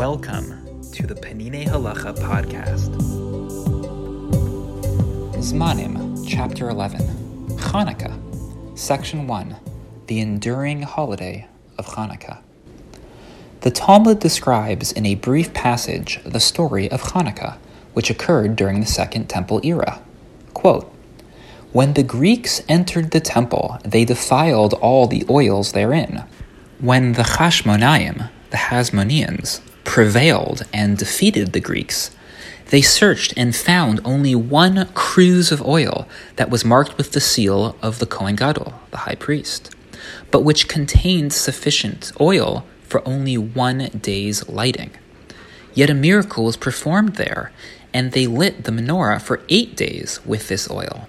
Welcome to the Peninei Halacha podcast. Zmanim, Chapter 11, Hanukkah, Section 1, the enduring holiday of Hanukkah. The Talmud describes in a brief passage the story of Hanukkah, which occurred during the Second Temple era. Quote, when the Greeks entered the temple, they defiled all the oils therein. When the Hashmonaim, the Hasmoneans, prevailed and defeated the Greeks, they searched and found only one cruse of oil that was marked with the seal of the Kohen Gadol, the high priest, but which contained sufficient oil for only one day's lighting. Yet a miracle was performed there, and they lit the menorah for eight days with this oil.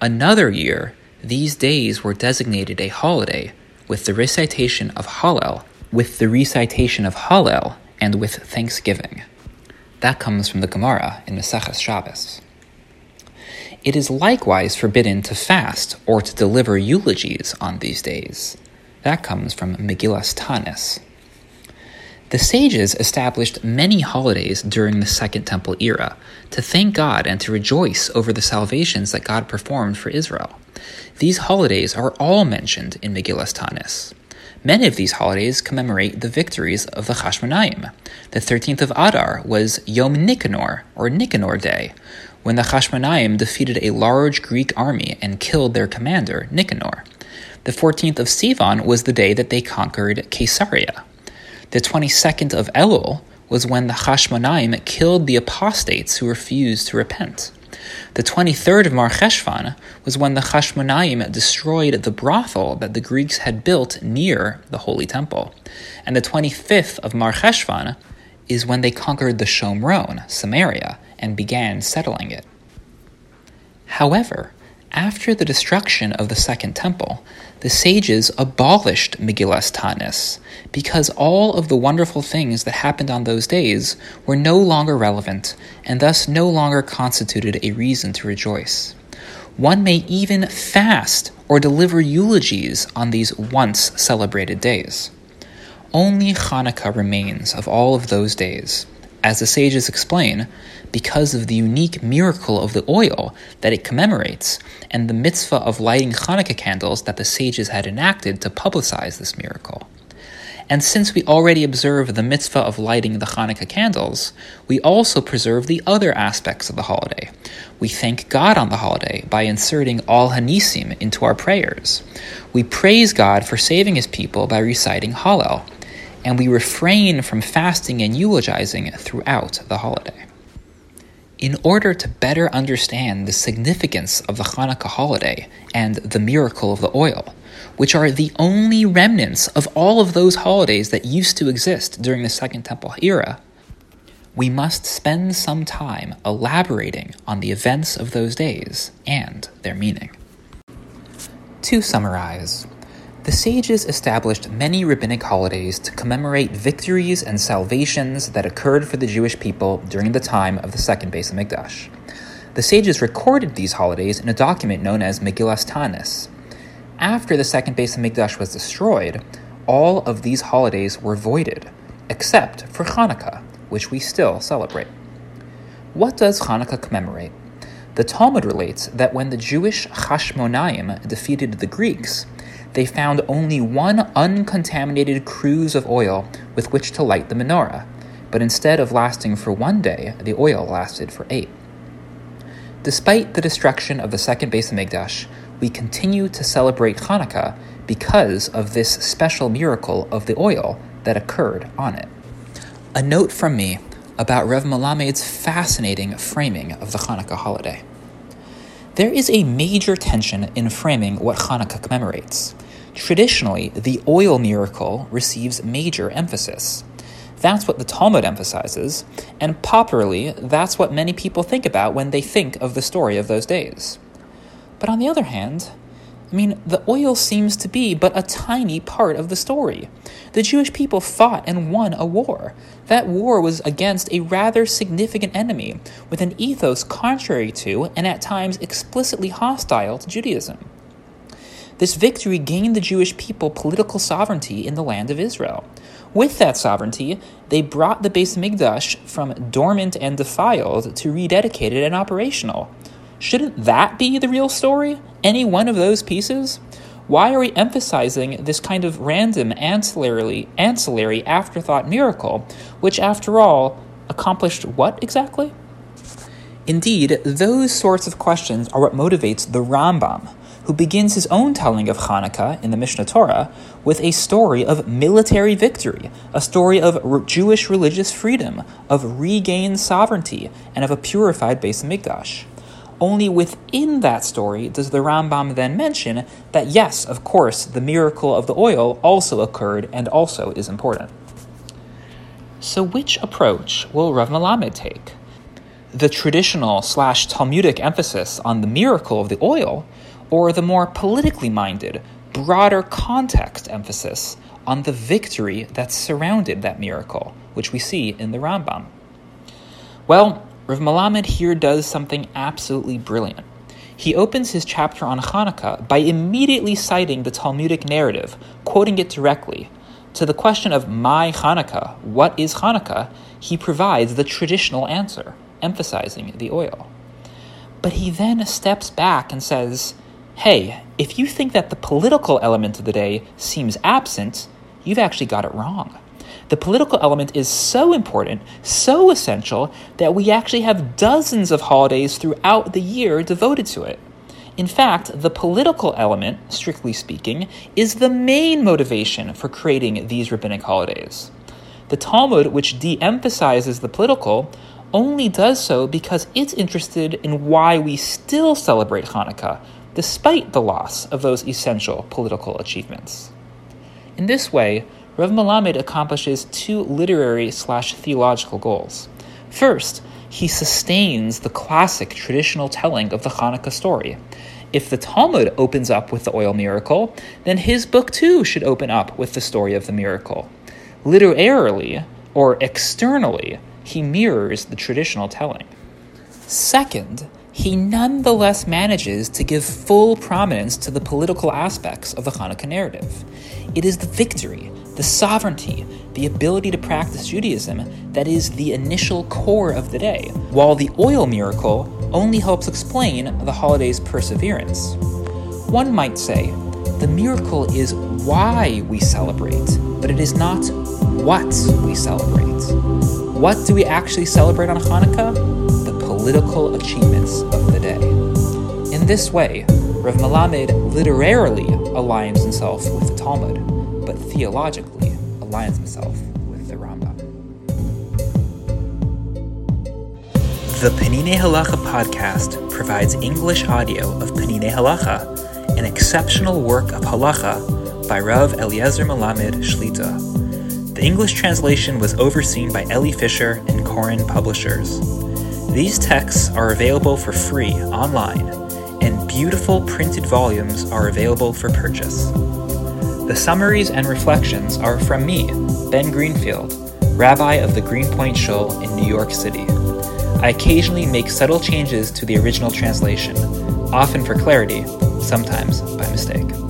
Another year, these days were designated a holiday with the recitation of Hallel, with the recitation of Hallel, and with thanksgiving. That comes from the Gemara in Maseches Shabbos. It is likewise forbidden to fast or to deliver eulogies on these days. That comes from Megillas Taanis. The sages established many holidays during the Second Temple era to thank God and to rejoice over the salvations that God performed for Israel. These holidays are all mentioned in Megillas Taanis. Many of these holidays commemorate the victories of the Chashmonaim. The 13th of Adar was Yom Nicanor, or Nicanor Day, when the Chashmonaim defeated a large Greek army and killed their commander, Nicanor. The 14th of Sivan was the day that they conquered Caesarea. The 22nd of Elul was when the Hashmonaim killed the apostates who refused to repent. The 23rd of Mar Cheshvan was when the Hashmonaim destroyed the brothel that the Greeks had built near the Holy Temple. And the 25th of Mar Cheshvan is when they conquered the Shomron, Samaria, and began settling it. However, after the destruction of the Second Temple, the sages abolished Megillas Taanis because all of the wonderful things that happened on those days were no longer relevant and thus no longer constituted a reason to rejoice. One may even fast or deliver eulogies on these once celebrated days. Only Hanukkah remains of all of those days, as the sages explain, because of the unique miracle of the oil that it commemorates and the mitzvah of lighting Hanukkah candles that the sages had enacted to publicize this miracle. And since we already observe the mitzvah of lighting the Hanukkah candles, we also preserve the other aspects of the holiday. We thank God on the holiday by inserting Al HaNisim into our prayers. We praise God for saving his people by reciting Hallel and we refrain from fasting and eulogizing throughout the holiday. In order to better understand the significance of the Hanukkah holiday and the miracle of the oil, which are the only remnants of all of those holidays that used to exist during the Second Temple era, we must spend some time elaborating on the events of those days and their meaning. To summarize, the sages established many rabbinic holidays to commemorate victories and salvations that occurred for the Jewish people during the time of the second Beis Hamikdash. The sages recorded these holidays in a document known as Megillas Taanis. After the second Beis Hamikdash was destroyed, all of these holidays were voided, except for Hanukkah, which we still celebrate. What does Hanukkah commemorate? The Talmud relates that when the Jewish Hashmonaim defeated the Greeks, they found only one uncontaminated cruse of oil with which to light the menorah, but instead of lasting for one day, the oil lasted for eight. Despite the destruction of the second Beis Hamikdash, we continue to celebrate Hanukkah because of this special miracle of the oil that occurred on it. A note from me about Rav Melamed's fascinating framing of the Hanukkah holiday. There is a major tension in framing what Hanukkah commemorates. Traditionally, the oil miracle receives major emphasis. That's what the Talmud emphasizes, and popularly, that's what many people think about when they think of the story of those days. But on the other hand, I mean, the oil seems to be but a tiny part of the story. The Jewish people fought and won a war. That war was against a rather significant enemy, with an ethos contrary to and at times explicitly hostile to Judaism. This victory gained the Jewish people political sovereignty in the land of Israel. With that sovereignty, they brought the Beis Mikdash from dormant and defiled to rededicated and operational. Shouldn't that be the real story? Any one of those pieces? Why are we emphasizing this kind of random ancillary, ancillary afterthought miracle, which, after all, accomplished what exactly? Indeed, those sorts of questions are what motivates the Rambam, who begins his own telling of Hanukkah in the Mishnah Torah with a story of military victory, a story of Jewish religious freedom, of regained sovereignty, and of a purified Beis Mikdash. Only within that story does the Rambam then mention that, yes, of course, the miracle of the oil also occurred and also is important. So, which approach will Rav Melamed take? The traditional slash Talmudic emphasis on the miracle of the oil, or the more politically minded, broader context emphasis on the victory that surrounded that miracle, which we see in the Rambam? Well, Rav Melamed here does something absolutely brilliant. He opens his chapter on Hanukkah by immediately citing the Talmudic narrative, quoting it directly. To the question of Mai Hanukkah, what is Hanukkah, he provides the traditional answer, emphasizing the oil. But he then steps back and says, Hey, if you think that the political element of the day seems absent, you've actually got it wrong. The political element is so important, so essential, that we actually have dozens of holidays throughout the year devoted to it. In fact, the political element, strictly speaking, is the main motivation for creating these rabbinic holidays. The Talmud, which de emphasizes the political, only does so because it's interested in why we still celebrate Hanukkah, despite the loss of those essential political achievements. In this way, Rav Melamed accomplishes two literary slash theological goals. First, he sustains the classic traditional telling of the Hanukkah story. If the Talmud opens up with the oil miracle, then his book too should open up with the story of the miracle. Literarily, or externally, he mirrors the traditional telling. Second, he nonetheless manages to give full prominence to the political aspects of the Hanukkah narrative. It is the victory, the sovereignty, the ability to practice Judaism that is the initial core of the day, while the oil miracle only helps explain the holiday's perseverance. One might say, the miracle is why we celebrate, but it is not what we celebrate. What do we actually celebrate on Hanukkah? Political achievements of the day. In this way, Rav Melamed literarily aligns himself with the Talmud but theologically aligns himself with the Rambam. The Peninei Halacha podcast provides English audio of Peninei Halacha, an exceptional work of halacha by Rav Eliezer Melamed Shlita. The English translation was overseen by Ellie Fisher and Koren Publishers. These texts are available for free online, and beautiful printed volumes are available for purchase. The summaries and reflections are from me, Ben Greenfield, rabbi of the Greenpoint Shul in New York City. I occasionally make subtle changes to the original translation, often for clarity, sometimes by mistake.